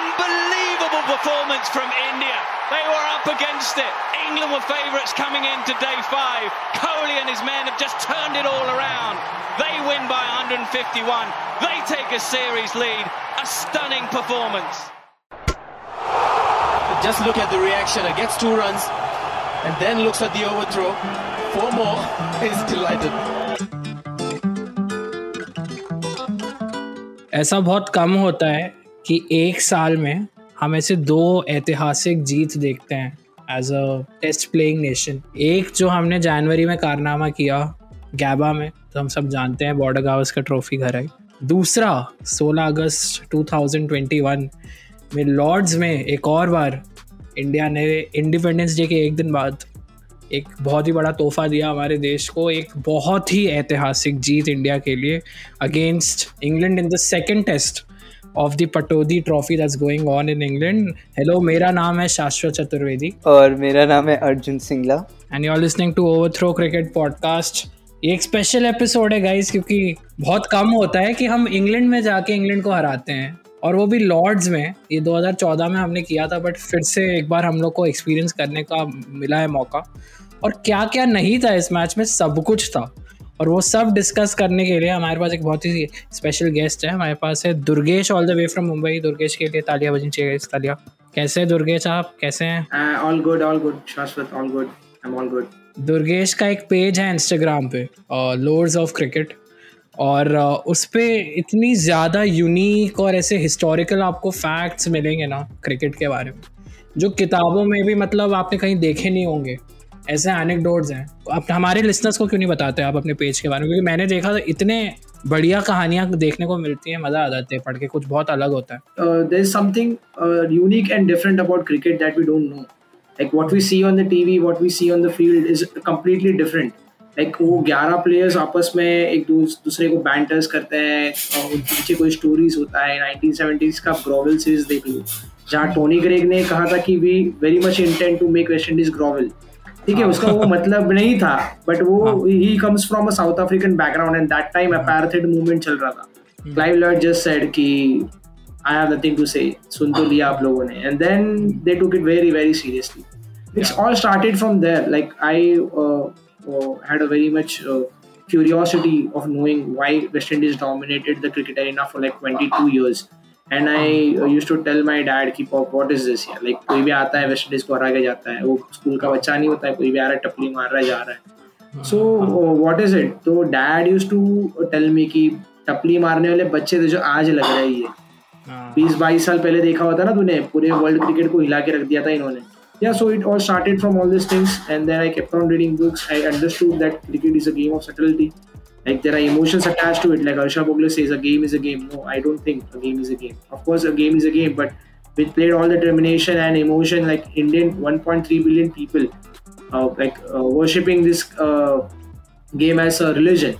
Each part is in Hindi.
Unbelievable performance from India. They were up against it. England were favourites coming into day five. Kohli and his men have just turned it all around. They win by 151. They take a series lead. A stunning performance. Just look at the reaction. It gets two runs and then looks at the overthrow. Four more. He's delighted. ऐसा बहुत कम होता है कि एक साल में हम ऐसे दो ऐतिहासिक जीत देखते हैं as a test playing nation एक जो हमने जनवरी में कारनामा किया गैबा में तो हम सब जानते हैं बॉर्डर गावस का ट्रॉफी घर आई दूसरा 16 अगस्त 2021 में लॉर्ड्स में एक और बार इंडिया ने इंडिपेंडेंस डे के एक दिन बाद एक बहुत ही बड़ा तोहफा दिया हमारे देश को, एक बहुत ही ऐतिहासिक जीत इंडिया के लिए against England in the second test of the Pataudi trophy that's going on in England hello मेरा नाम है शाश्वत चतुर्वेदी. और मेरा नाम है Arjun Singla. And you are listening to overthrow cricket podcast ये एक स्पेशल एपिसोड है गाइस क्योंकि बहुत कम होता है कि हम इंग्लैंड में जाके इंग्लैंड को हराते हैं. और वो भी लॉर्ड्स में. ये 2014 में हमने किया था बट फिर से एक बार हम लोग को एक्सपीरियंस करने का मिला है मौका. और क्या क्या नहीं था इस मैच में सब कुछ था. और वो सब डिस्कस करने के लिए हमारे पास एक बहुत ही स्पेशल गेस्ट है। हमारे पास है Durgesh all the way from Mumbai Durgesh के लिए तालियाँ बजनी चाहिए इस तालियाँ। कैसे दुर्गेश आप? कैसे हैं? All good all good Shashwat all good I am all good Durgesh का एक पेज है इंस्टाग्राम पे लोर्ड्स ऑफ़ क्रिकेट और उस पर इतनी ज़्यादा यूनिक और ऐसे हिस्टोरिकल आपको फैक्ट्स मिलेंगे ना क्रिकेट के बारे में जो किताबों में भी मतलब आपने कहीं देखे नहीं होंगे। ऐसे एनेक्डोट्स हैं। आप हमारे लिसनर्स को क्यों नहीं बताते आप अपने पेज के बारे में? क्योंकि मैंने देखा इतने बढ़िया कहानियाँ देखने को मिलती हैं, मज़ा आ जाते हैं पढ़ के, कुछ बहुत अलग होता है। There is something unique and different about cricket that we don't know like what we see on the TV what we see on the field is completely different like वो ग्यारह प्लेयर्स आपस में एक दूसरे को बैंटर्स करते हैं, और उनके पीछे कोई स्टोरीज होता है। नाइनटीन सेवेंटीज का ग्रोवल सीरीज़ देख लो, जहाँ टोनी ग्रेग ने कहा था कि we very much intent to make West Indies grovel ठीक है उसका वो मतलब नहीं था बट वो ही। Comes from a South African background and that time apartheid movement चल रहा था। क्लाइव लॉर्ड जस्ट सेड कि आई हैव नथिंग टू से सुन तो लिया आप लोगों ने. And then they took it very very seriously it's all started from there like I had a very much uh, curiosity of knowing why West Indies dominated the cricket arena for like 22 years. And I use to tell my dad की वॉट इज़ दिस लाइक कोई भी आता है वेस्ट इंडीज को हरा के जाता है वो स्कूल का बच्चा नहीं होता है कोई भी आ रहा है टपली मार रहा है जा रहा है। सो वॉट इज़ इट तो dad use to tell me कि टपली मारने वाले बच्चे थे जो आज लग रहे हैं ये। बीस बाईस साल पहले देखा होता ना तूने पूरे वर्ल्ड क्रिकेट को हिला के रख दिया था इन्होंने। Yeah so it all started from all these things and then i kept on reading books. I understood that cricket is a game of subtlety. Like there are emotions attached to it like Arsha Bogle says a game is a game no I don't think a game is a game of course a game is a game but we played all the determination and emotion like Indian 1.3 billion people uh, like uh, worshipping this uh, game as a religion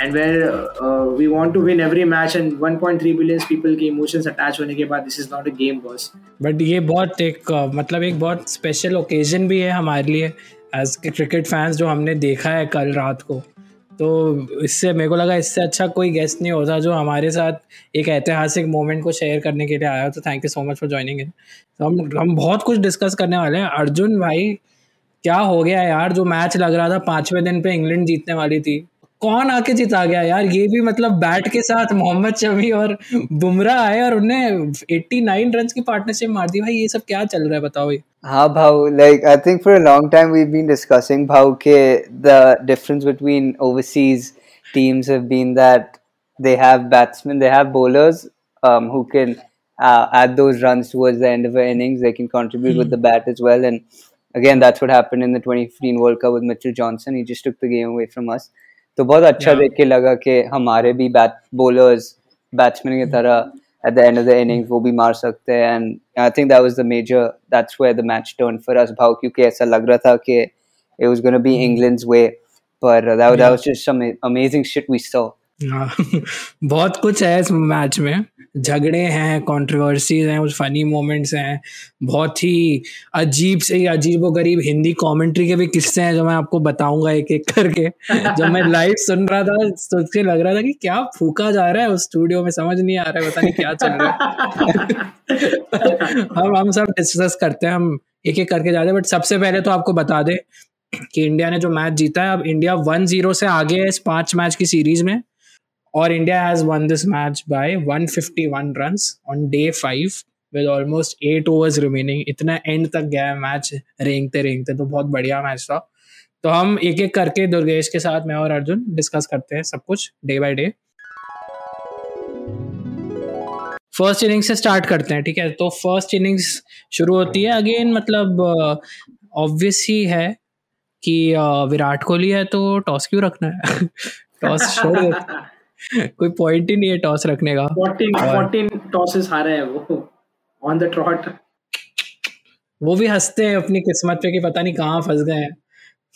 and where uh, we want to win every match and 1.3 billion people के emotions attach होने के बाद this is not a game boss but ये बहुत एक मतलब एक बहुत special occasion भी है हमारे लिए as cricket fans जो हमने देखा है कल रात को तो इससे मेरे को लगा इससे अच्छा कोई गेस्ट नहीं होता जो हमारे साथ एक ऐतिहासिक मोमेंट को शेयर करने के लिए आया तो thank you so much for joining in तो हम हम बहुत कुछ डिस्कस करने वाले हैं। अर्जुन भाई, क्या हो गया यार? जो मैच लग रहा था, पाँचवें दिन पे इंग्लैंड जीतने वाली थी। कौन आके जिता गया यार ये भी मतलब बैट के साथ मोहम्मद शमी और बुमराह आए और उन्हें 89 रन की पार्टनरशिप मार दी भाई ये सब क्या चल रहा है बताओ ये हाँ Bhav like I think for a long time we been discussing Bhav के the difference between overseas teams have been that they have batsmen, they have bowlers um, who can uh, add those runs towards the end of the innings. They can contribute mm-hmm. with the bat as well. And again, that's what happened in the 2015 World Cup with Mitchell Johnson. He just took the game away from us. तो बहुत अच्छा देख के लगा कि हमारे भी बैट बॉलर्स बैट्समैन की तरह at the end of the inning वो भी मार सकते हैं। And I think that was the major that's where the match turn for us Bhav क्योंकि ऐसा लग रहा था कि it was gonna be England's way पर that was just some amazing shit we saw बहुत कुछ है इस मैच में। झगड़े हैं कंट्रोवर्सीज हैं कुछ फनी मोमेंट्स हैं। बहुत ही अजीब से अजीब व गरीब हिंदी कमेंट्री के भी किस्से हैं जो मैं आपको बताऊँगा एक एक करके। जब मैं लाइव सुन रहा था तो उसके लग रहा था कि क्या फूका जा रहा है उस स्टूडियो में समझ नहीं आ रहा है पता नहीं क्या चल रहा है। हम हम सब डिस्कस करते हैं हम एक एक करके जाते हैं बट सबसे पहले तो आपको बता दें कि इंडिया ने जो मैच जीता है अब इंडिया वन ज़ीरो से आगे है इस पाँच मैच की सीरीज़ में। और India has won this match by 151 runs on day five with almost eight overs remaining इतना एंड तक गया मैच रेंगते रेंगते तो बहुत बढ़िया मैच था। तो हम एक एक करके दुर्गेश के साथ मैं और अर्जुन डिस्कस करते हैं सब कुछ day by day first innings से स्टार्ट करते हैं ठीक है? तो फ़र्स्ट इनिंग्स शुरू होती है। अगेन मतलब ऑब्वियस uh, ही है कि विराट कोहली है तो टॉस क्यों रखना है? टॉस छोड़ कोई पॉइंट ही नहीं है टॉस रखने का। 14 14 टॉसेस हारे हैं वो। ऑन द ट्रॉट वो भी हँसते हैं अपनी किस्मत पे कि पता नहीं कहाँ फंस गए हैं।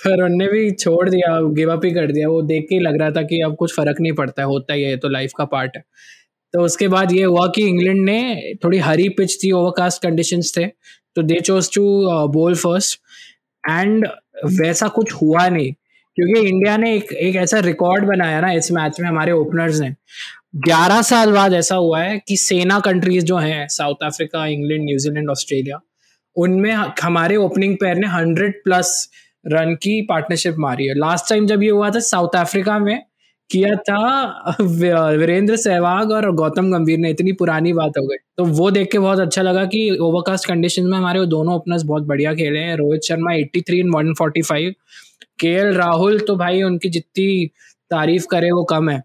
फिर उनने भी छोड़ दिया गिव अप ही कर दिया। वो देख के ही लग रहा था कि अब कुछ फ़र्क नहीं पड़ता है होता ही है तो लाइफ का पार्ट है। तो उसके बाद ये हुआ कि इंग्लैंड ने थोड़ी हरी पिच थी ओवरकास्ट कंडीशंस थे। तो they chose to bowl first and वैसा कुछ हुआ नहीं। क्योंकि इंडिया ने एक एक ऐसा रिकॉर्ड बनाया ना इस मैच में हमारे ओपनर्स ने। 11 साल बाद ऐसा हुआ है कि सेना कंट्रीज़ जो हैं South Africa England New Zealand Australia उनमें हमारे ओपनिंग पेयर ने 100 प्लस रन की पार्टनरशिप मारी है। लास्ट टाइम जब ये हुआ था साउथ अफ्रीका में किया था वीरेंद्र सहवाग और गौतम गंभीर ने, इतनी पुरानी बात हो गई। तो वो देख के बहुत अच्छा लगा कि ओवरकास्ट कंडीशन में हमारे दोनों ओपनर्स बहुत बढ़िया खेले हैं। रोहित शर्मा 83 थ्री इन 145 के राहुल तो भाई उनकी जितनी तारीफ़ करे वो कम है।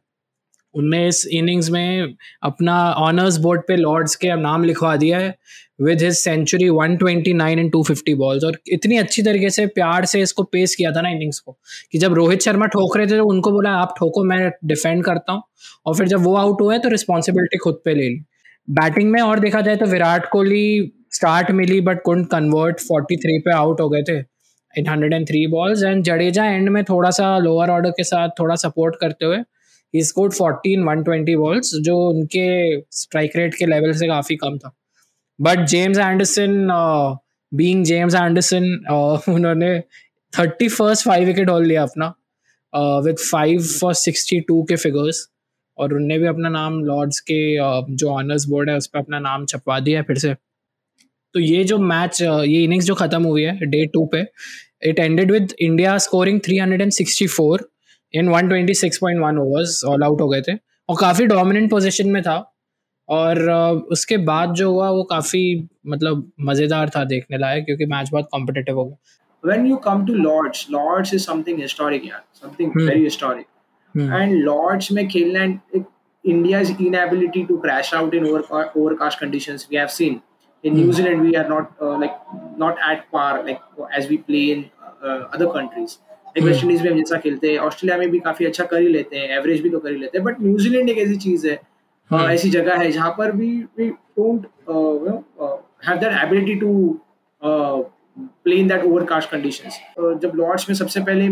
उनने इस इनिंग्स में अपना ऑनर्स बोर्ड पे लॉर्ड्स के नाम लिखवा दिया है with his century 129 and 250 balls और इतनी अच्छी तरीके से प्यार से इसको पेश किया था ना इनिंग्स को कि जब रोहित शर्मा ठोक रहे थे तो उनको बोला, आप ठोको, मैं डिफेंड करता हूँ। और फिर जब वो आउट हुए तो रिस्पॉन्सिबिलिटी खुद पे ले ली। बैटिंग में और देखा जाए तो विराट कोहली स्टार्ट मिली बट कुंड कन्वर्ट 43 पे आउट हो गए थे। In 103 balls and Jadeja end में थोड़ा सा लोअर ऑर्डर के साथ थोड़ा सपोर्ट करते हुए ही स्कोर्ड 14 120 बॉल्स जो उनके स्ट्राइक रेट के लेवल से काफ़ी कम था। But James Anderson being James Anderson उन्होंने thirty first five wicket haul लिया अपना with five for sixty two के फिगर्स और उनने भी अपना नाम लॉर्ड्स के uh, जो ऑनर्स बोर्ड है उस पर अपना नाम छपवा दिया फिर से। तो ये जो मैच uh, ये इनिंग्स जो खत्म हुई है डे टू पे it ended with India scoring 364 in 126.1 overs all out हो गए थे और काफ़ी डोमिनेंट पोजीशन में था और उसके बाद जो हुआ वो काफ़ी मतलब मज़ेदार था देखने लायक क्योंकि मैच बहुत कॉम्पिटेटिव हो गया when you come to Lords, Lords is something historic, yeah, something hmm. very historic. Hmm. And Lords में खेलना India's inability to crash out in over, overcast conditions we have seen. In New Zealand, we are not uh, like not at par like as we play in uh, other countries. like West Indies में हम जैसा खेलते हैं ऑस्ट्रेलिया में भी काफ़ी अच्छा कर ही लेते हैं एवरेज भी तो कर ही लेते हैं बट न्यूजीलैंड एक ऐसी चीज़ है uh, ऐसी जगह है जहाँ पर भी we don't have that ability to play in that overcast conditions जब लॉर्ड्स में सबसे पहले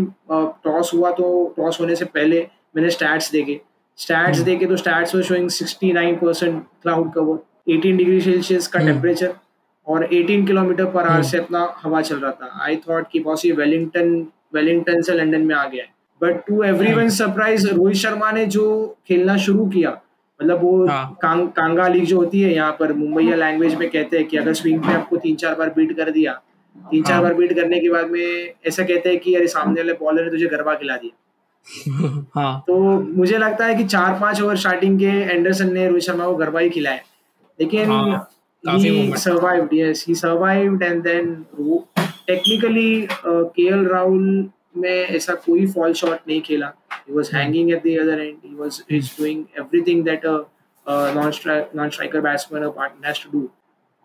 टॉस uh, हुआ तो टॉस होने से पहले मैंने स्टैट्स देखे। Stats hmm. देखे तो stats were showing 69 percent cloud cover 18 degree Celsius का टेम्परेचर hmm. और 18 किलोमीटर पर आवर से अपना हवा चल रहा था आई थॉट कि बॉस ये वेलिंगटन वेलिंगटन से लंदन में आ गया है but to everyone surprise Rohit Sharma ने जो खेलना शुरू किया मतलब वो हाँ. कांग, कांगा लीग जो होती है यहाँ पर मुंबई लैंग्वेज में कहते हैं कि अगर स्विंग में आपको तीन चार बार बीट कर दिया तीन चार हाँ. बार बीट करने के बाद में ऐसा कहते हैं कि अरे सामने वाले बॉलर ने तुझे गरबा खिला दिया हाँ. तो मुझे लगता है कि चार पाँच ओवर स्टार्टिंग के एंडरसन ने रोहित शर्मा को गरबा ही खिलाया लेकिन सर्वाइव्ड यस ही राहुल में ऐसा कोई फॉल शॉट नहीं खेला। He was hanging at the other end he was is doing everything that a non strike non striker batsman और partner has to do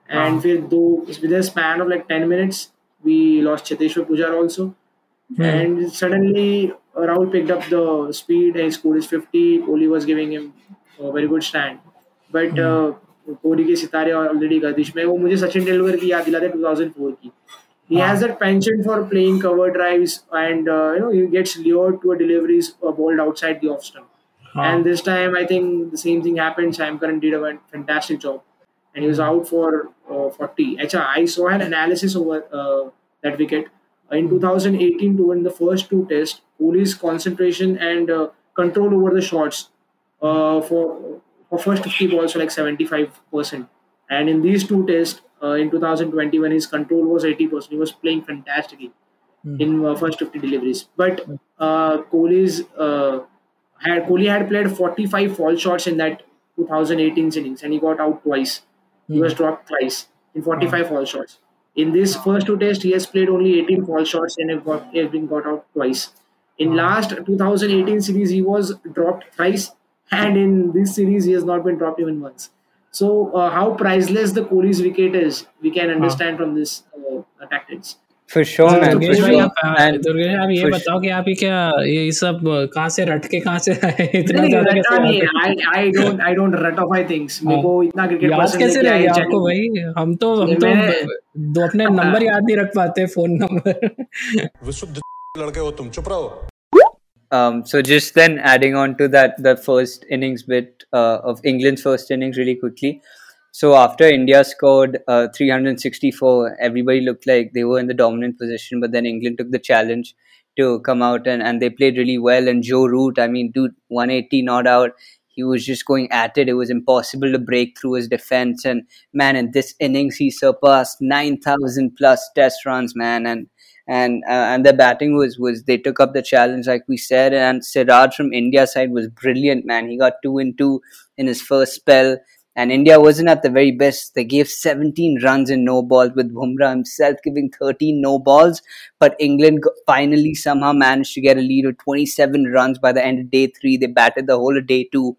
and फिर दो with a span of like 10 minutes we lost Cheteshwar Pujara also and suddenly Rahul picked up the speed and score is 50 Ollie was giving him very good stand but Kohli के सितारे ऑलरेडी गर्दिश में वो मुझे सचिन तेंदुलकर की याद दिलाते 2004 की he has that penchant for playing cover drives and uh, you know he gets lured to a deliveries uh, bowled outside the off stump And this time, I think the same thing happened. Sam Curran did a fantastic job, and he was out for uh, 40. Actually, I saw an analysis over uh, that wicket in 2018 to win the first two tests. Kohli's concentration and uh, control over the shots uh, for for first 50 balls were like 75 percent, and in these two tests uh, in 2020 when his control was 80 percent, he was playing fantastically Hmm. in uh, first 50 deliveries. But uh, Kohli's uh, had Kohli had played 45 fall shots in that 2018 innings, and he got out twice. He was dropped twice in 45 fall shots. In this first two tests, he has played only 18 fall shots and have got, has been got out twice. In last 2018 series, he was dropped thrice, and in this series, he has not been dropped even once. So, uh, how priceless the Kohli's wicket is, we can understand from this uh, tactics. For sure, man. For sure. आप And दुर्गेश आप ये बताओ कि आप ये क्या ये सब कहाँ से रट के कहाँ से आए इतना नहीं, ज़्यादा रटा कैसे नहीं I I don't I don't ratify things. मेरे को इतना क्रिकेट याद है कैसे कि रह I आपको भाई हम तो हम तो दो अपने नंबर याद नहीं रख पाते फ़ोन नंबर विशुद्ध लड़के हो तुम चुप रहो Um, so just then adding on to that, the first innings bit uh, of England's first innings really quickly. So after India scored uh, 364, everybody looked like they were in the dominant position, but then England took the challenge to come out and, and they played really well. And Joe Root, I mean, dude, 180 not out. He was just going at it. It was impossible to break through his defense. And man, in this innings, he surpassed 9,000 plus test runs, man. And and uh, and their batting was was they took up the challenge like we said and Siraj from India side was brilliant man. He got two and two in his first spell. And India wasn't at the very best. They gave 17 runs in no balls with Bumrah himself giving 13 no balls. But England finally somehow managed to get a lead of 27 runs by the end of day 3 they batted the whole of day 2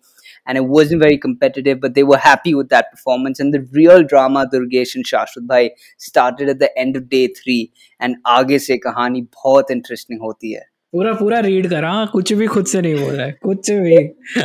and it wasn't very competitive, but they were happy with that performance. And the real drama, Durgesh and Shashwat Bhai, started at the end of day three. And आगे से कहानी बहुत interesting होती है. पूरा पूरा रीड करा हाँ, कुछ भी खुद से नहीं बोल रहा है कुछ भी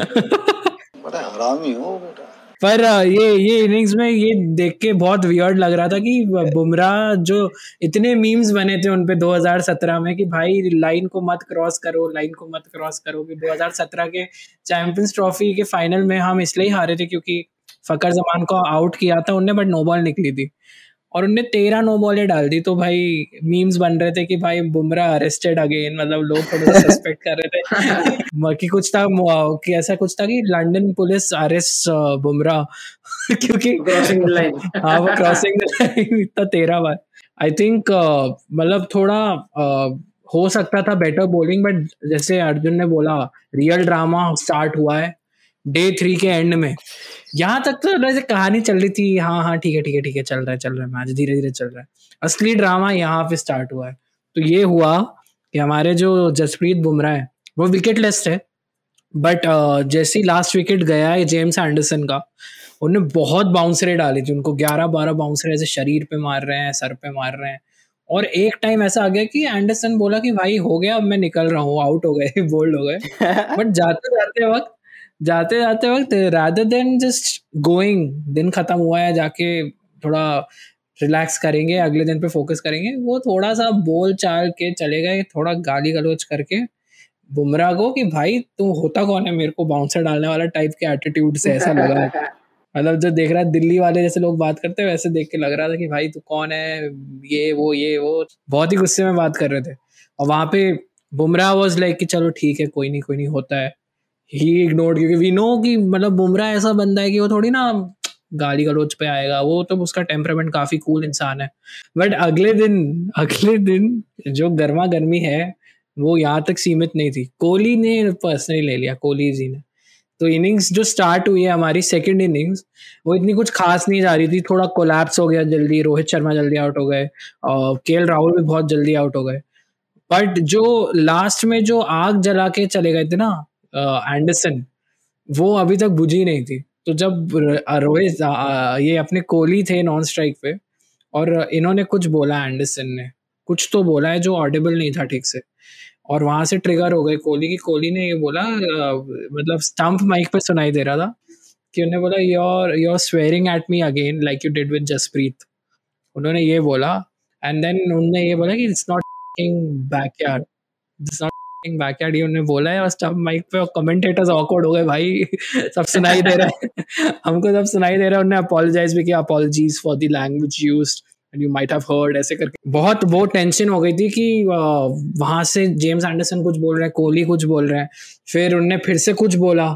बड़ा हरामी हो बेटा पर ये ये इनिंग्स में ये देख के बहुत वियर्ड लग रहा था कि बुमराह जो इतने मीम्स बने थे उनपे दो हज़ार 2017 में कि भाई लाइन को मत क्रॉस करो लाइन को मत क्रॉस करो कि 2017 के चैंपियंस ट्रॉफी के फाइनल में हम इसलिए हारे थे क्योंकि फकर जमान को आउट किया था उनने बट नो बॉल निकली थी। और उनने तेरह नो बॉलें डाल दी तो भाई मीम्स बन रहे थे कि भाई बुमराह अरेस्टेड अगेन मतलब लोग थोड़ा सस्पेक्ट कर रहे थे। म- कि कुछ था कि ऐसा कुछ था कि लंदन पुलिस अरेस्ट बुमराह। क्योंकि हाँ वो क्रॉसिंग इतना तेरह बार। आई थिंक मतलब थोड़ा uh, हो सकता था बेटर बॉलिंग बट जैसे अर्जुन ने बोला रियल ड्रामा स्टार्ट हुआ है। डे थ्री के एंड में। यहाँ तक तो वैसे कहानी चल रही थी हाँ हाँ ठीक है ठीक है ठीक है चल रहा है चल रहा है मैच धीरे धीरे चल रहा है। असली ड्रामा यहाँ पे स्टार्ट हुआ है। तो ये हुआ कि हमारे जो जसप्रीत बुमराह है वो विकेट लेस्ट है। बट जैसे ही लास्ट विकेट गया है जेम्स एंडरसन का उन्होंने बहुत बाउंसरे डाली थी। उनको ग्यारह बारह बाउंसरे ऐसे शरीर पे मार रहे हैं सर पे मार रहे हैं। और एक टाइम ऐसा आ गया कि एंडरसन बोला कि भाई हो गया अब मैं निकल रहा हूँ आउट हो गए बोल्ड हो गए। बट जाते जाते वक्त जाते जाते वक्त रादर देन जस्ट गोइंग दिन खत्म हुआ है जाके थोड़ा रिलैक्स करेंगे अगले दिन पे फोकस करेंगे वो थोड़ा सा बोल चाल के चले गए थोड़ा गाली गलोच करके बुमराह को कि भाई तू होता कौन है मेरे को बाउंसर डालने वाला टाइप के एटीट्यूड से ऐसा लग रहा लगा मतलब जो देख रहा है दिल्ली वाले जैसे लोग बात करते हैं वैसे देख के लग रहा था कि भाई तू कौन है ये वो ये वो। बहुत ही गुस्से में बात कर रहे थे। और वहाँ पे बुमराह वॉज़ लाइक कि चलो ठीक है कोई नहीं कोई नहीं होता है। ही इग्नोर्ड क्योंकि वी नो कि मतलब बुमराह ऐसा बंदा है कि वो थोड़ी ना गाली गलौज पे आएगा। वो तो उसका टेम्परामेंट काफ़ी कूल इंसान है। बट अगले दिन अगले दिन जो गर्मा गर्मी है, वो यहाँ तक सीमित नहीं थी। कोहली ने पर्सनली ले लिया, कोहली जी ने। तो इनिंग्स जो स्टार्ट हुई है हमारी सेकेंड इनिंग्स वो इतनी कुछ खास नहीं जा रही थी। थोड़ा कोलैप्स हो गया जल्दी, रोहित शर्मा जल्दी आउट हो गए, और के राहुल भी बहुत जल्दी आउट हो गए। बट जो लास्ट में जो आग जला के चले गए थे ना एंडरसन वो अभी तक बुझी नहीं थी। तो जब रोहित ये अपने कोहली थे नॉन स्ट्राइक पे, और इन्होंने कुछ बोला एंडरसन ने। कुछ तो बोला है जो ऑडिबल नहीं था ठीक से। और वहाँ से ट्रिगर हो गए कोहली की। कोहली ने ये बोला मतलब स्टंप माइक पे सुनाई दे रहा था कि उन्होंने बोला your your swearing at me again like you did with Jasprit उन्होंने ये बोला एंड देन उन्होंने ये बोला कि इट्स नॉट बैक यार बैकयार्ड उन्होंने बोला है, और स्टम्प माइक पे कमेंटेटर्स ऑकवर्ड हो गए, भाई, सब सुनाई दे रहा है। हमको सब सुनाई दे रहा है, उन्होंने अपोलोजाइज भी किया apologies for the language used and you might have heard ऐसे करके। बहुत वो टेंशन हो गई थी कि वहाँ से जेम्स एंडरसन कुछ बोल रहे हैं कोहली कुछ बोल रहे हैं। फिर उनने फिर से कुछ बोला,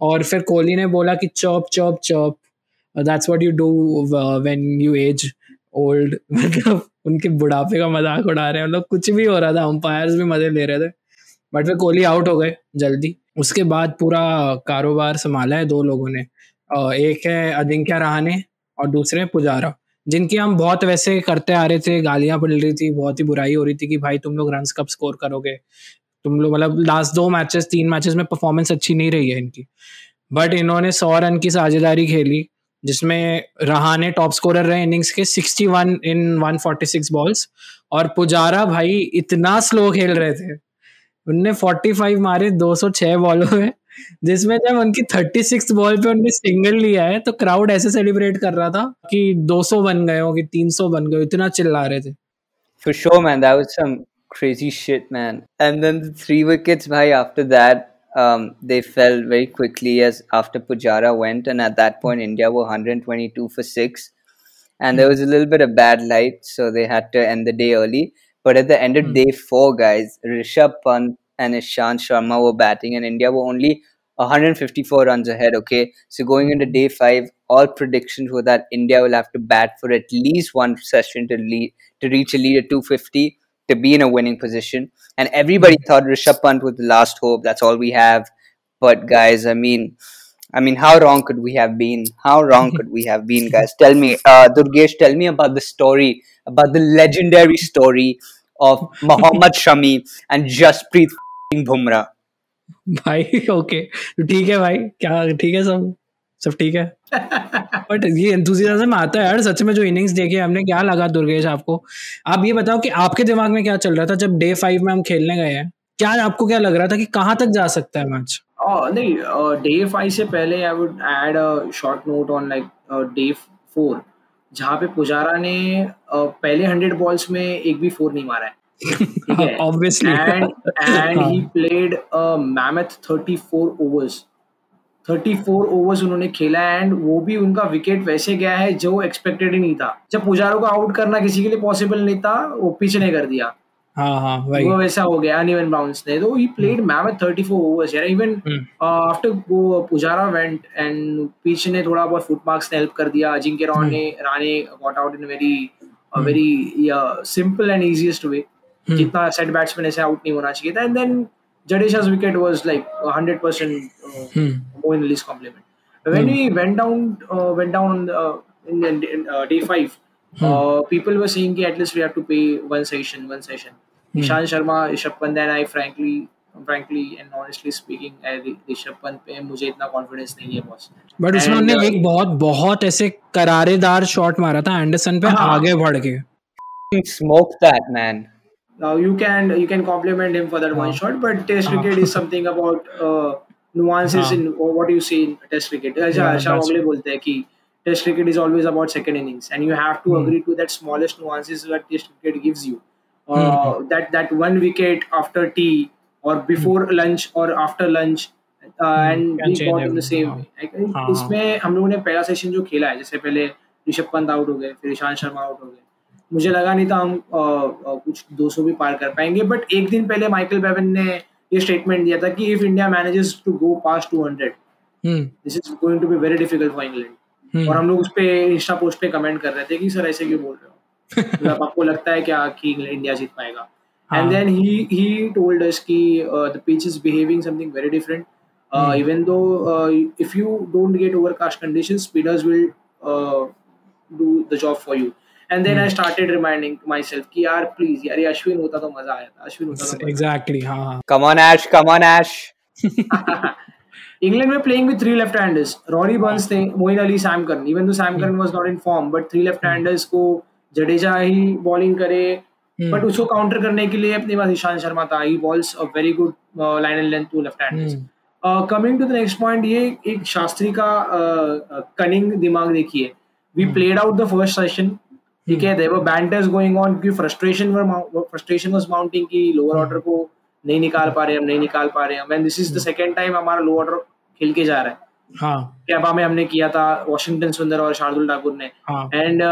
और फिर कोहली ने बोला कि chop chop chop that's what you do when you age old मतलब उनके बुढ़ापे का मज़ाक उड़ा रहे हैं। मतलब कुछ भी हो रहा था अंपायर्स भी मज़े ले रहे थे। बट फिर कोहली आउट हो गए जल्दी। उसके बाद पूरा कारोबार संभाला है दो लोगों ने। एक है अजिंक्य रहाने और दूसरे पुजारा। जिनकी हम बहुत वैसे करते आ रहे थे, गालियाँ पड़ रही थी, बहुत ही बुराई हो रही थी कि भाई तुम लोग रन कब स्कोर करोगे? तुम लोग मतलब लास्ट दो मैचेस तीन मैचेस में परफॉर्मेंस अच्छी नहीं रही है इनकी। बट इन्होंने सौ रन की साझेदारी खेली, जिसमें रहाने टॉप स्कोरर रहे इनिंग्स के 61 इन 146 बॉल्स और पुजारा भाई इतना स्लो खेल रहे थे। उनने 45 मारे 206 बॉलों में जिसमें जब उनकी 36 बॉल पे उनने सिंगल लिया है तो क्राउड ऐसे सेलिब्रेट कर रहा था कि 200 बन गए हो कि 300 बन गए इतना चिल्ला रहे थे For sure, man, that was some crazy shit, man. And then the three wickets, bhai, after that, um, they fell very quickly as after Pujara went, and at that point, India were 122 for six, and there was a little bit of bad light, so they had to end the day early. But at the end of mm. day four, guys, Rishabh Pant and Ishan Sharma were batting, and India were only 154 runs ahead. Okay, so going into day five, all predictions were that India will have to bat for at least one session to lead to reach a lead of 250 to be in a winning position. And everybody thought Rishabh Pant was the last hope. That's all we have. But guys, I mean, I mean, how wrong could we have been? How wrong could we have been, guys? Tell me, uh, Durgesh, tell me about the story, about the legendary story of Mohammad Shami and Jasprit Bumrah. भाई ओके ठीक है भाई क्या ठीक है सब सब ठीक है बट ये एंथुजियाज्म आता है यार सच में जो इनिंग्स देखे हमने क्या लगा दुर्गेश आपको आप ये बताओ कि आपके दिमाग में क्या चल रहा था जब डे फाइव में हम खेलने गए हैं क्या आपको क्या लग रहा था कि कहाँ तक जा सकता है मैच नहीं डे फाइव से पहले I would add a short note on like day four जहाँ पे पुजारा ने पहले हंड्रेड बॉल्स में एक भी फोर नहीं मारा है। Obviously. And and he played a mammoth 34 overs. 34 overs उन्होंने खेला एंड वो भी उनका विकेट वैसे गया है जो एक्सपेक्टेड ही नहीं था। जब पुजारो को आउट करना किसी के लिए पॉसिबल नहीं था वो पीछे ने कर दिया। हाँ हाँ वही। वो वैसा हो गया अनइवन बाउंस ने। तो ही प्लेड मैम 34 ओवर्स यार इवन आफ्टर वो पुजारा वेंट एंड पीछे ने थोड़ा बहुत फुट मार्क्स ने हेल्प कर दिया। Ajinkya Rahane Rahane got out in very very simple and easiest way. जितना सेट बैट्समैन ऐसे आउट नहीं होना चाहिए था। And then Jadeja's wicket was like 100% uh, hmm. more in Lee's compliment. When hmm. we went down, uh, went down uh, in, in, in uh, day five, hmm. uh, people were saying that at least we have to pay one session, one session. Hmm. Ishan Sharma, Rishabh Pant, and I frankly, frankly and honestly speaking, Rishabh Pant पे मुझे इतना कॉन्फिडेंस नहीं है बॉस बट उसमें उन्होंने uh, एक बहुत बहुत ऐसे करारेदार शॉट मारा था एंडरसन पे हाँ, आगे बढ़ के smoke that man Now you can you can compliment him for that one shot, but Test cricket is something about uh, nuances in what you see in Test cricket. ऐसा अगले बोलते हैं कि Test cricket is always about second innings, and you have to mm. agree to that smallest nuances that Test cricket gives you. Uh, mm. that that one wicket after tea or before mm. lunch or after lunch uh, and we got in the same way. इसमें हम लोगों ने पहला सेशन जो खेला है जैसे पहले ऋषभ पंत आउट हो गए फिर ईशांत शर्मा आउट हो गए मुझे लगा नहीं था हम आ, आ, कुछ 200 भी पार कर पाएँगे बट एक दिन पहले माइकल बेवन ने ये स्टेटमेंट दिया था कि if India manages to go past 200 this is going to be very difficult for England और हम लोग उस पे इंस्टा पोस्ट पे कमेंट कर रहे थे कि सर ऐसे क्यों बोल रहे हो? मतलब आपको लगता है क्या कि इंडिया जीत पाएगा? And then he he told us कि the pitch is behaving something very different even though if you don't get overcast conditions speeders will do the job for you and then I started reminding myself कि यार प्लीज़ यार ये अश्विन होता तो मज़ा आया था अश्विन होता तो एग्जैक्टली हाँ come on Ash come on Ash England में playing with three left handers Rory Burns थे Moeen Ali Sam Curran even though Sam Curran was not in form but three left handers को जडेजा ही बॉलिंग करे बट hmm. उसको काउंटर करने के लिए अपने पास ईशांत शर्मा था। He bowls a very good line and length to left handers coming to the next point ये एक शास्त्री का कनिंग uh, uh, दिमाग देखिए। We played out the first session ठीक है? देवर बैंटर्स गोइंग ऑन क्योंकि फ्रस्ट्रेशन फ्रस्ट्रेशन वाज माउंटिंग की लोअर ऑर्डर को नहीं निकाल पा रहे हम नहीं निकाल पा रहे हम। And this is the second time हमारा लो ऑर्डर खेल के जा रहा है। हाँ। कैबा में हमने किया था वॉशिंगटन सुंदर और शार्दुल ठाकुर ने। हाँ। एंड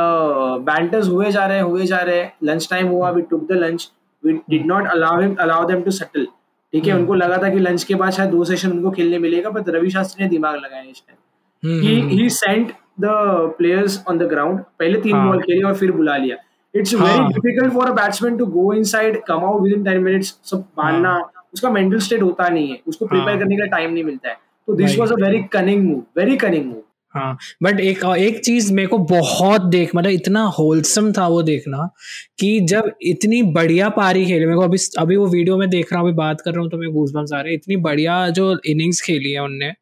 बैंटर्स हुए जा रहे हैं हुए जा रहे हैं। लंच टाइम हुआ we took the lunch we did not allow him allow them to settle ठीक है उनको लगा था कि लंच के बाद शायद दो सेशन उनको खेलने मिलेगा बट रवि शास्त्री ने दिमाग लगाया इस time hmm, he hmm, he sent the players on पहले तीन हाँ. बॉल खेली और फिर बुला लिया. इट्स वेरी हाँ. Difficult for a batsman to go inside come out within 10 minutes सब मानना उसका मेंटल स्टेट होता नहीं है. उसको प्रिपेयर हाँ. करने का टाइम नहीं मिलता है. तो this was a very cunning move very cunning move हाँ बट एक एक चीज़ मेरे को बहुत देख मतलब इतना होलसम था वो देखना कि जब इतनी बढ़िया पारी खेली मेरे को अभी अभी वो वीडियो में देख रहा हूँ अभी बात कर रहा हूँ तो मैं गूजबम्स आ रहे है। इतनी बढ़िया जो इनिंग्स खेली है उनने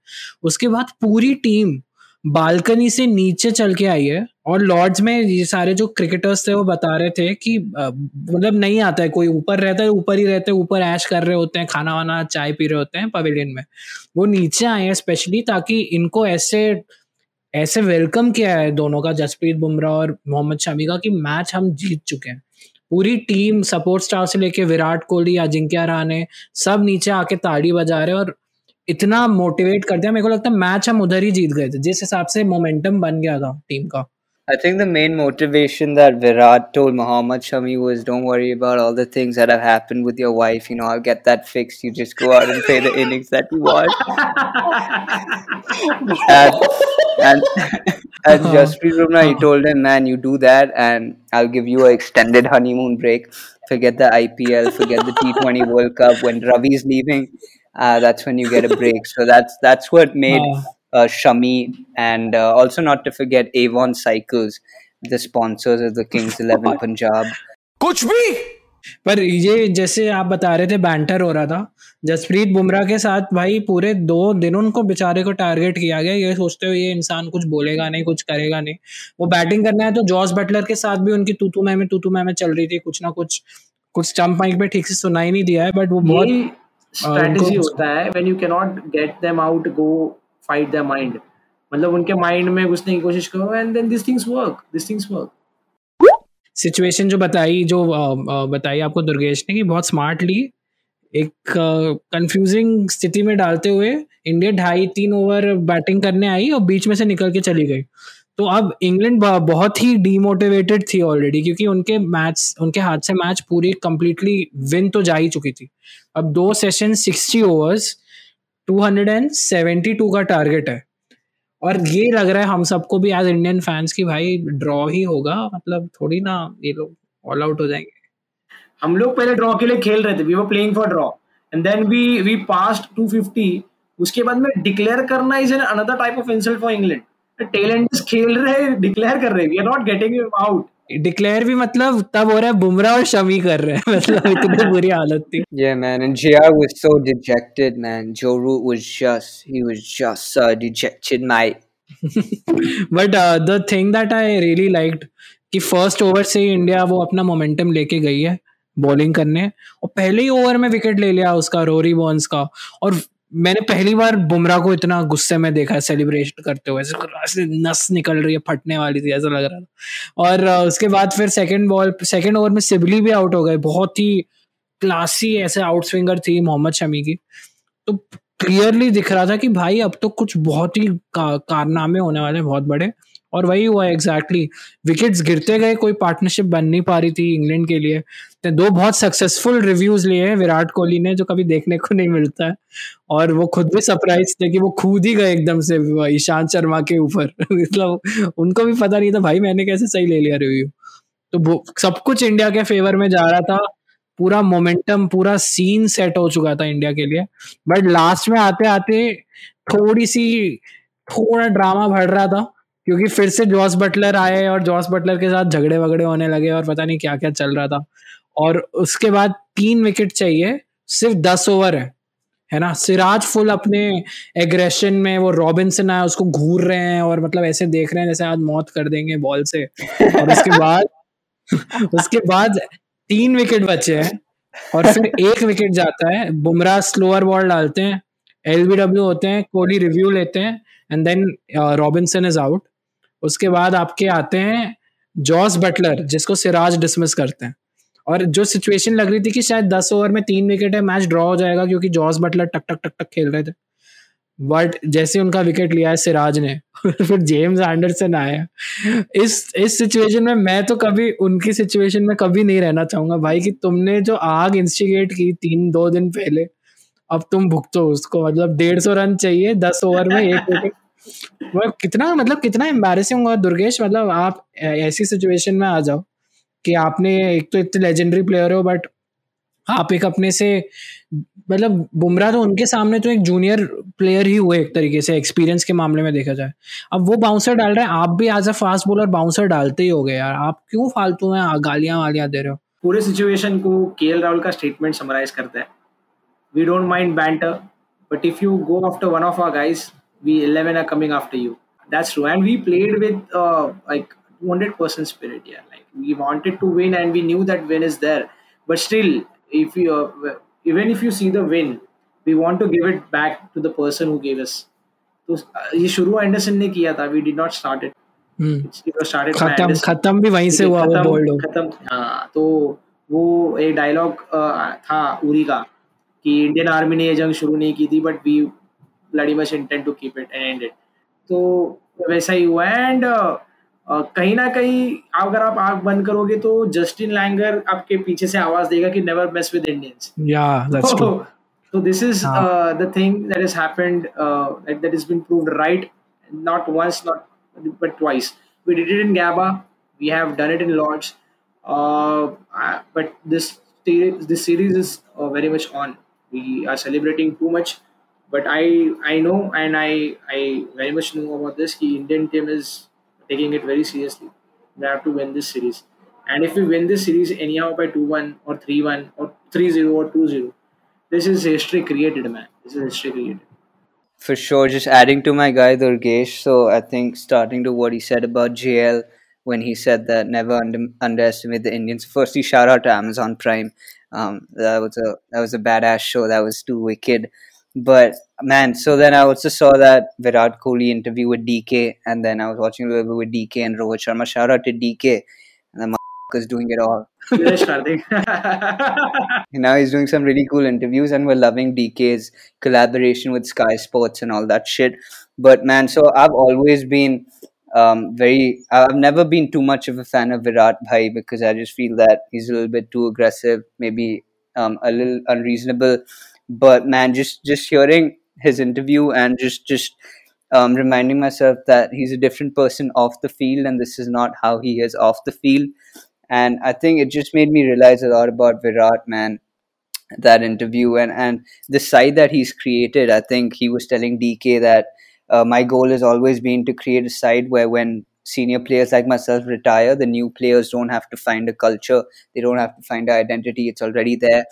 उसके बाद पूरी टीम बालकनी से नीचे चल के आई है और लॉर्ड्स में ये सारे जो क्रिकेटर्स थे वो बता रहे थे कि मतलब नहीं आता है, कोई ऊपर रहता है, ऊपर ही रहते हैं, ऊपर ऐश कर रहे होते हैं खाना वाना चाय पी रहे होते हैं पवेलियन में। वो नीचे आए हैं स्पेशली ताकि इनको ऐसे ऐसे वेलकम किया है दोनों का, जसप्रीत बुमराह और मोहम्मद शमी का कि मैच हम जीत चुके हैं। पूरी टीम सपोर्ट स्टाफ से लेके विराट कोहली, अजिंक्य रहाणे, सब नीचे आके ताड़ी बजा रहे और इतना मोटिवेट करते हैं मेरे को लगता है मैच हम उधर ही जीत गए थे जिस हिसाब से मोमेंटम बन गया था टीम का I think the main motivation that Virat told Muhammad Shami was don't worry about all the things that have happened with your wife. You know, I'll get that fixed. You just go out and play the innings that you want. and and, and uh-huh. Jasprit Bumrah, he told him, man, you do that and I'll give you an extended honeymoon break. Forget the IPL, forget the T20 World Cup. When Ravi's leaving, uh, that's when you get a break. So that's that's what made uh, Shami, and uh, also not to forget Avon Cycles, the sponsors of the Kings 11 Punjab. कुछ भी पर ये जैसे आप बता रहे थे बैंटर हो रहा था जसप्रीत बुमराह के साथ भाई पूरे दो दिन उनको बेचारे को टारगेट किया गया ये सोचते हुए ये इंसान कुछ बोलेगा नहीं कुछ करेगा नहीं वो बैटिंग करना है तो जॉस बटलर के साथ भी उनकी तूतू मैं में तूतू मैं में चल रही थी कुछ ना कुछ कुछ स्टंप माइक पे ठीक से सुनाई नहीं दिया है बट वो बहुत स्ट्रेटजी होता है when you can not get them out go fight their mind मतलब उनके माइंड में घुसने की कोशिश करो and then this things work this things work situation जो बताई जो बताई आपको दुर्गेश ने कि बहुत स्मार्टली एक कंफ्यूजिंग स्थिति में डालते हुए इंडिया ढाई तीन ओवर बैटिंग करने आई और बीच में से निकल के चली गई। तो अब इंग्लैंड बहुत ही डीमोटिवेटेड थी ऑलरेडी क्योंकि उनके मैच उनके हाथ से मैच पूरी कंप्लीटली विन तो जा ही चुकी थी। अब दो session sixty overs two hundred and seventy two का टारगेट है। और ये लग रहा है हम सबको भी एज इंडियन फैंस की भाई ड्रॉ ही होगा मतलब थोड़ी ना ये लोग ऑल आउट हो जाएँगे। हम लोग पहले ड्रॉ के लिए खेल रहे थे we were playing for draw and then we we past 250 उसके बाद में डिक्लेयर करना is an another type of insult for England talents खेल रहे डिक्लेयर कर रहे we are not getting out declare भी मतलब तब हो रहा है बुमराह और शमी कर रहे हैं मतलब इतनी बुरी हालत थी Yeah, man. And JR was so dejected, man. Joe Root was just, he was just uh, dejected, mate. But the thing that I really liked कि फ़र्स्ट ओवर से ही इंडिया वो अपना मोमेंटम लेके गई है बॉलिंग करने और पहले ही ओवर में विकेट ले लिया उसका रोरी बॉन्स का और मैंने पहली बार बुमराह को इतना गुस्से में देखा है सेलिब्रेशन करते हुए। ऐसे नस निकल रही है फटने वाली थी ऐसा लग रहा था। और उसके बाद फिर सेकंड बॉल सेकंड ओवर में सिबली भी आउट हो गए। बहुत ही क्लासी ऐसे आउट स्विंगर थी मोहम्मद शमी की। तो क्लियरली दिख रहा था कि भाई अब तो कुछ बहुत ही का, कारनामे होने वाले बहुत बड़े। और वही हुआ एग्जैक्टली exactly. विकेट्स गिरते गए, कोई पार्टनरशिप बन नहीं पा रही थी इंग्लैंड के लिए. तो दो बहुत सक्सेसफुल रिव्यूज़ लिए हैं विराट कोहली ने, जो कभी देखने को नहीं मिलता है. और वो खुद भी सरप्राइज़ थे कि वो खुद ही गए एकदम से, ईशांत शर्मा के ऊपर. मतलब उनको भी पता नहीं था, भाई, मैंने कैसे सही ले लिया रिव्यू तो सब कुछ इंडिया के फेवर में जा रहा था. पूरा मोमेंटम पूरा सीन सेट हो चुका था इंडिया के लिए. बट लास्ट में आते आते थोड़ी सी, थोड़ा ड्रामा बढ़ रहा था. क्योंकि फिर से जॉस बटलर आए और जॉस बटलर के साथ झगड़े वगड़े होने लगे और पता नहीं क्या क्या चल रहा था। और उसके बाद तीन विकेट चाहिए सिर्फ़ दस ओवर है है ना? सिराज फुल अपने एग्रेशन में वो रॉबिन्सन आया उसको घूर रहे हैं और मतलब ऐसे देख रहे हैं जैसे आज मौत कर देंगे बॉल से। और उसके बाद उसके बाद तीन विकेट बचे हैं और फिर एक विकेट जाता है बुमराह स्लोअर बॉल डालते हैं एलबीडब्ल्यू होते हैं कोहली रिव्यू लेते हैं and then Robinson is out उसके बाद आपके आते हैं जॉस बटलर, जिसको सिराज डिसमिस करते हैं। और जो सिचुएशन लग रही थी कि शायद दस ओवर में तीन विकेट है मैच ड्रॉ हो जाएगा क्योंकि जॉस बटलर टक टक टक टक खेल रहे थे। बट जैसे उनका विकेट लिया है सिराज ने फिर जेम्स एंडरसन आया। इस इस सिचुएशन में मैं तो कभी, उनकी सिचुएशन में कभी नहीं रहना चाहूँगा। भाई कि तुमने जो आग इंस्टिगेट की तीन, दो दिन पहले, अब तुम भुगतो उसको। मतलब डेढ़ सौ रन चाहिए, दस ओवर में एक विकेट वो कितना मतलब कितना एम्बेसिंग हुआ दुर्गेश मतलब आप ऐसी सिचुएशन में आ जाओ कि आपने, एक तो इतने लेजेंडरी प्लेयर हो बट आप एक अपने से मतलब बुमराह तो उनके सामने तो एक जूनियर प्लेयर ही हुए एक तरीके से एक्सपीरियंस के मामले में देखा जाए। अब वो बाउंसर डाल रहे हैं, आप भी as a fast bowler bouncer डालते ही हो गए यार। आप क्यों फालतू में गालियाँ वालियाँ दे रहे हो? पूरे सिचुएशन को के राहुल का स्टेटमेंट समराइज करता है। We don't mind banter but if you go after one of our guys we 11 are coming after you that's true and we played with uh, like 200% spirit yeah like we wanted to win and we knew that win is there but still if you uh, even if you see the win we want to give it back to the person who gave us तो ये शुरू एंडरसन ने किया था we did not start it खत्म खत्म भी वहीं से हुआ वो बोल्ड खत्म हाँ तो वो एक डायलॉग था उरी का कि इंडियन आर्मी ने ये जंग शुरू नहीं की थी but we bloody much intent to keep it and and it तो वैसा ही हुआ एंड कहीं ना कहीं अगर आप आँख बंद करोगे तो जस्टिन लैंगर आपके पीछे से आवाज़ देगा कि नेवर मेस विद इंडियंस या that's true so this is uh, the thing that has happened uh, that, that has been proved right not once not but twice we did it in gaba we have done it in lords uh, but this this series is uh, very much on we are celebrating too much but i i know and i i very much know about this the indian team is taking it very seriously. They have to win this series. And if we win this series anyhow by 2 1 or 3 1 or 3 0 or 2 0, this is history created, man. This is history created. For sure. Just adding to my guy, Durgesh. So I think starting to what he said about JL when he said that never under, underestimate the Indians. Firstly, shout out to Amazon Prime. Um, that was a that was a badass show. That was too wicked. But man, so then I also saw that Virat Kohli interview with DK, and then I was watching a little bit with DK and Rohit Sharma. Shout out to DK, and the is doing it all. now he's doing some really cool interviews, and we're loving DK's collaboration with Sky Sports and all that shit. But man, so I've always been um, very. I've never been too much of a fan of Virat Bhai because I just feel that he's a little bit too aggressive, maybe um, a little unreasonable but man just just hearing his interview and just just um, reminding myself that he's a different person off the field and this is not how he is off the field. And i think it just made me realize a lot about virat man that interview and and the side that he's created. I think he was telling dk that uh, my goal has always been to create a side where when senior players like myself retire the new players don't have to find a culture. They don't have to find an identity. It's already there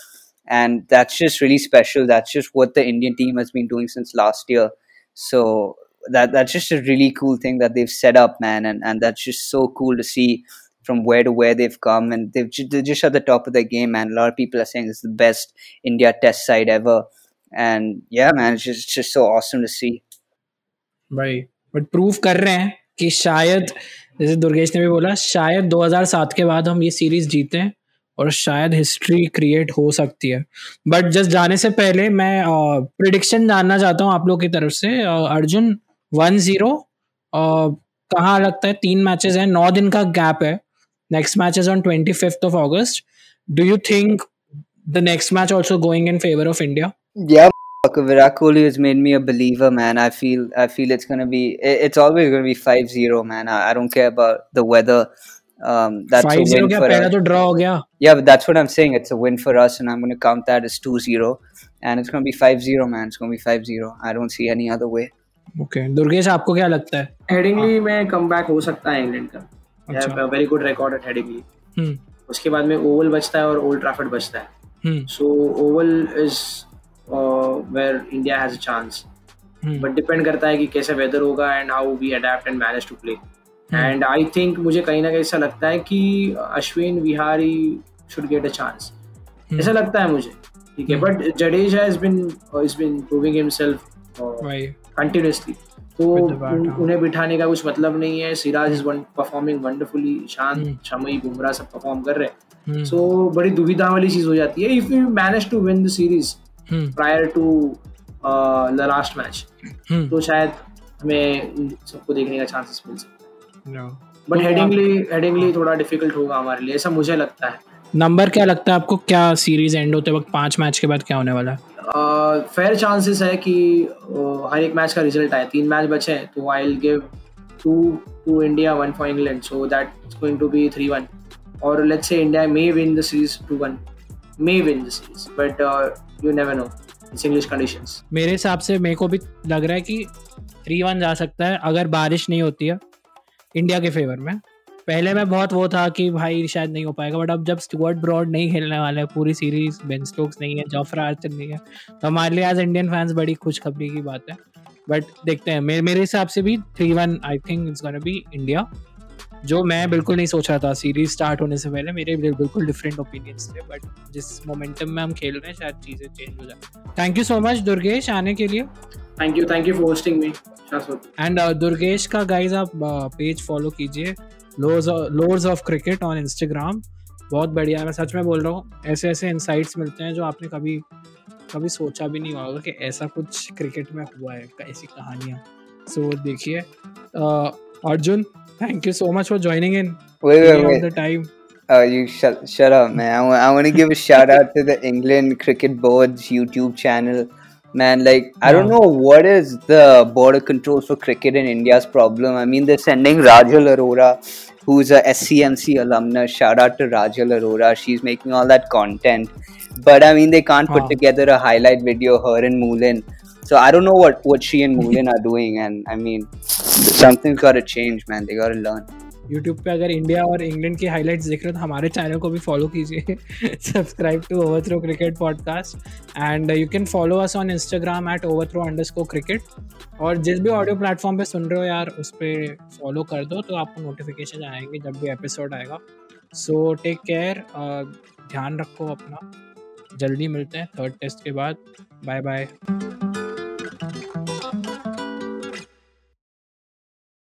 and that's just really special. That's just what the Indian team has been doing since last year. So that that's just a really cool thing that they've set up, man, and and that's just so cool to see from where to where they've come, and they've they're just at the top of their game, man. A lot of people are saying it's the best India Test side ever, and yeah, man, it's just it's just so awesome to see. भाई बट प्रूव कर रहे हैं कि शायद जैसे दुर्गेश ने भी बोला शायद 2007 के बाद हम ये सीरीज जीते हैं और शायद हिस्ट्री क्रिएट हो सकती है बट जस्ट जाने से पहले मैं प्रिडिक्शन जानना चाहता हूँ आप लोग की तरफ़ से अर्जुन वन ज़ीरो कहाँ लगता है तीन मैचेस हैं नौ दिन का गैप है next match is on twenty fifth of August do you think the next match also going in favour of India Virat Kohli has made me a believer, man. I feel, I feel it's gonna be, it's always gonna be 5-0, man. I, I don't care about the weather. Um, that's Five a win for पहला us. तो ड्रॉ हो Yeah, but that's what I'm saying. It's a win for us, and I'm going to count that as 2-0. And it's going to be 5-0, man. It's going to be 5-0. I don't see any other way. Okay Durgesh आपको क्या लगता है हेडिंगली में कम बैक हो सकता है इंग्लैंड का। Very good record at Headingley उसके बाद में ओवल बचता है और ओल्ड ट्रैफर्ड बचता है so Oval is where India has a chance but depend करता है कि कैसा वेदर होगा and how we adapt and manage to play and I think मुझे कहीं ना कहीं ऐसा लगता है कि Ashwin Vihari should get a chance ऐसा लगता है मुझे ठीक है? But Jadeja has been is been proving himself continuously तो उन-. उन्हें बिठाने का कुछ मतलब नहीं है। Siraj is performing wonderfully. शांत शमी बुमराह सब परफॉर्म कर रहे हैं। हम्म, सो बड़ी दुविधा वाली चीज़ हो जाती है। If you manage to win the series prior to the last match तो शायद हमें सबको देखने का चांसेस मिल सकता. बट हेडिंगली हेडिंगली थोड़ा डिफ़िकल्ट होगा हमारे लिए ऐसा मुझे लगता है। नंबर क्या लगता है आपको? क्या सीरीज़ एंड होते वक्त पाँच मैच के बाद क्या होने वाला है? फेयर चांसेस है कि uh, हर एक मैच का रिज़ल्ट आए। तीन मैच बचे हैं तो I will give two to India one for England so that is going to be three one और let's say India may win the series two one may win the series but you never know it's English conditions मेरे हिसाब से मेरे को भी लग रहा है कि थ्री वन जा सकता है अगर बारिश नहीं होती है। इंडिया के फेवर में। पहले मैं बहुत वो था कि भाई शायद नहीं हो पाएगा बट अब जब स्टुअर्ट ब्रॉड नहीं खेलने वाले, पूरी सीरीज़ बेन स्टोक्स नहीं है जॉफरा आर्चर नहीं है तो हमारे लिए एज इंडियन फैंस बड़ी खुशखबरी की बात है। बट देखते हैं, मेरे मेरे हिसाब से भी three one I think it's gonna be India जो मैं बिल्कुल नहीं सोच रहा था सीरीज़ स्टार्ट होने से पहले मेरे बिल्कुल डिफरेंट ओपिनियंस थे बट जिस मोमेंटम में हम खेल रहे हैं शायद चीज़ें चेंज हो जाए। Thank you so much Durgesh आने के लिए। Thank you thank you for hosting me and Durgesh का गाइज़ आप पेज फॉलो कीजिए। Lores of cricket on Instagram बहुत बढ़िया मैं सच में बोल रहा हूँ ऐसे ऐसे इंसाइट्स मिलते हैं जो आपने कभी कभी सोचा भी नहीं होगा कि ऐसा कुछ क्रिकेट में हुआ है ऐसी कहानियाँ। सो देखिए uh, Arjun Thank you so much for joining in. Wait, wait, wait. the time. Oh, you shut, shut up, man. I, w- I want to give a shout out to the England Cricket Board's YouTube channel. Man, like, I don't know what is the border controls for cricket in India's problem. I mean, they're sending Rajal Arora, who's a SCMC alumna. Shout out to Rajal Arora. She's making all that content. But I mean, they can't put together a highlight video, her and Moolin. So I don't know what what she and Moulin are doing, and I mean, something's got to change, man. They got to learn. YouTube पे अगर इंडिया और इंग्लैंड की हाइलाइट्स देख रहे हो तो हमारे चैनल को भी फॉलो कीजिए। Subscribe to overthrow cricket podcast and you can follow us on Instagram at overthrow underscore cricket और जिस भी ऑडियो प्लेटफॉर्म पे सुन रहे हो यार उस पर फॉलो कर दो तो आपको नोटिफिकेशन आएँगे जब भी एपिसोड आएगा। सो टेक केयर ध्यान रखो अपना। जल्दी मिलते हैं थर्ड टेस्ट के बाद। Bye bye